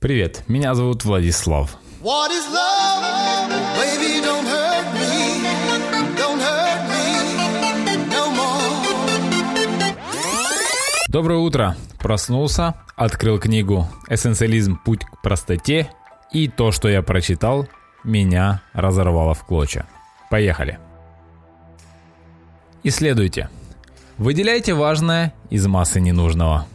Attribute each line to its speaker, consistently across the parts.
Speaker 1: Привет, меня зовут Владислав.
Speaker 2: What is love? Baby, don't hurt me. Don't hurt me no more.
Speaker 1: Доброе утро. Проснулся, открыл книгу «Эссенциализм. Путь к простоте» и то, что я прочитал, меня разорвало в клочья. Поехали. Исследуйте. Выделяйте важное из массы ненужного.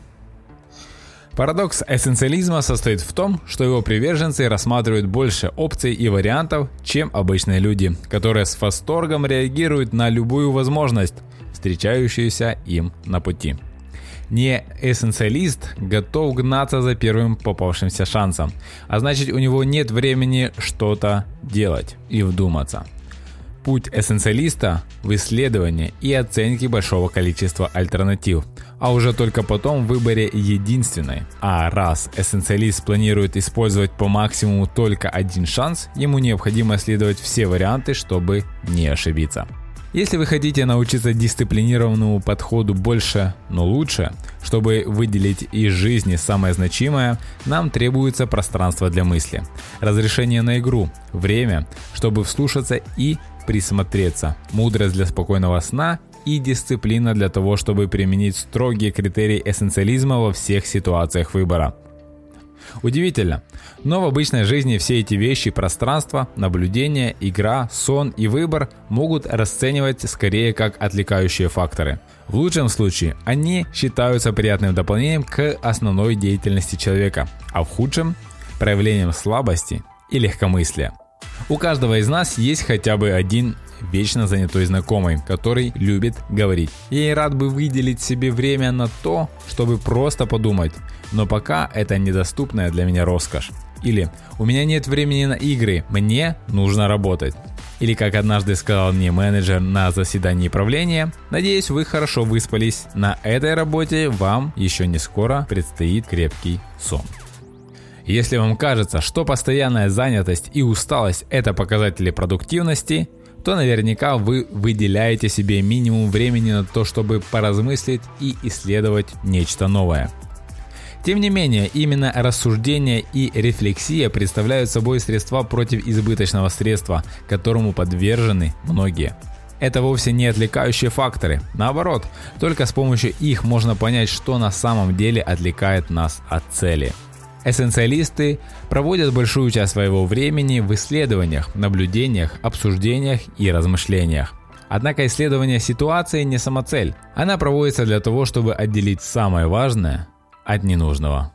Speaker 1: Парадокс эссенциализма состоит в том, что его приверженцы рассматривают больше опций и вариантов, чем обычные люди, которые с восторгом реагируют на любую возможность, встречающуюся им на пути. Не эссенциалист готов гнаться за первым попавшимся шансом, а значит у него нет времени что-то делать и вдуматься. Путь эссенциалиста в исследовании и оценке большого количества альтернатив, а уже только потом в выборе единственной. А раз эссенциалист планирует использовать по максимуму только один шанс, ему необходимо исследовать все варианты, чтобы не ошибиться. Если вы хотите научиться дисциплинированному подходу больше, но лучше, чтобы выделить из жизни самое значимое, нам требуется пространство для мысли, разрешение на игру, время, чтобы вслушаться и присмотреться, мудрость для спокойного сна и дисциплина для того, чтобы применить строгие критерии эссенциализма во всех ситуациях выбора. Удивительно, но в обычной жизни все эти вещи, пространство, наблюдение, игра, сон и выбор могут расценивать скорее как отвлекающие факторы. В лучшем случае они считаются приятным дополнением к основной деятельности человека, а в худшем – проявлением слабости и легкомыслия. У каждого из нас есть хотя бы один вечно занятой знакомый, который любит говорить. Я и рад бы выделить себе время на то, чтобы просто подумать, но пока это недоступная для меня роскошь. Или «У меня нет времени на игры, мне нужно работать». Или как однажды сказал мне менеджер на заседании правления, «Надеюсь, вы хорошо выспались. На этой работе вам еще не скоро предстоит крепкий сон». Если вам кажется, что постоянная занятость и усталость – это показатели продуктивности, то наверняка вы выделяете себе минимум времени на то, чтобы поразмыслить и исследовать нечто новое. Тем не менее, именно рассуждение и рефлексия представляют собой средства против избыточного средства, которому подвержены многие. Это вовсе не отвлекающие факторы. Наоборот, только с помощью их можно понять, что на самом деле отвлекает нас от цели – Эссенциалисты проводят большую часть своего времени в исследованиях, наблюдениях, обсуждениях и размышлениях. Однако исследование ситуации не самоцель. Она проводится для того, чтобы отделить самое важное от ненужного.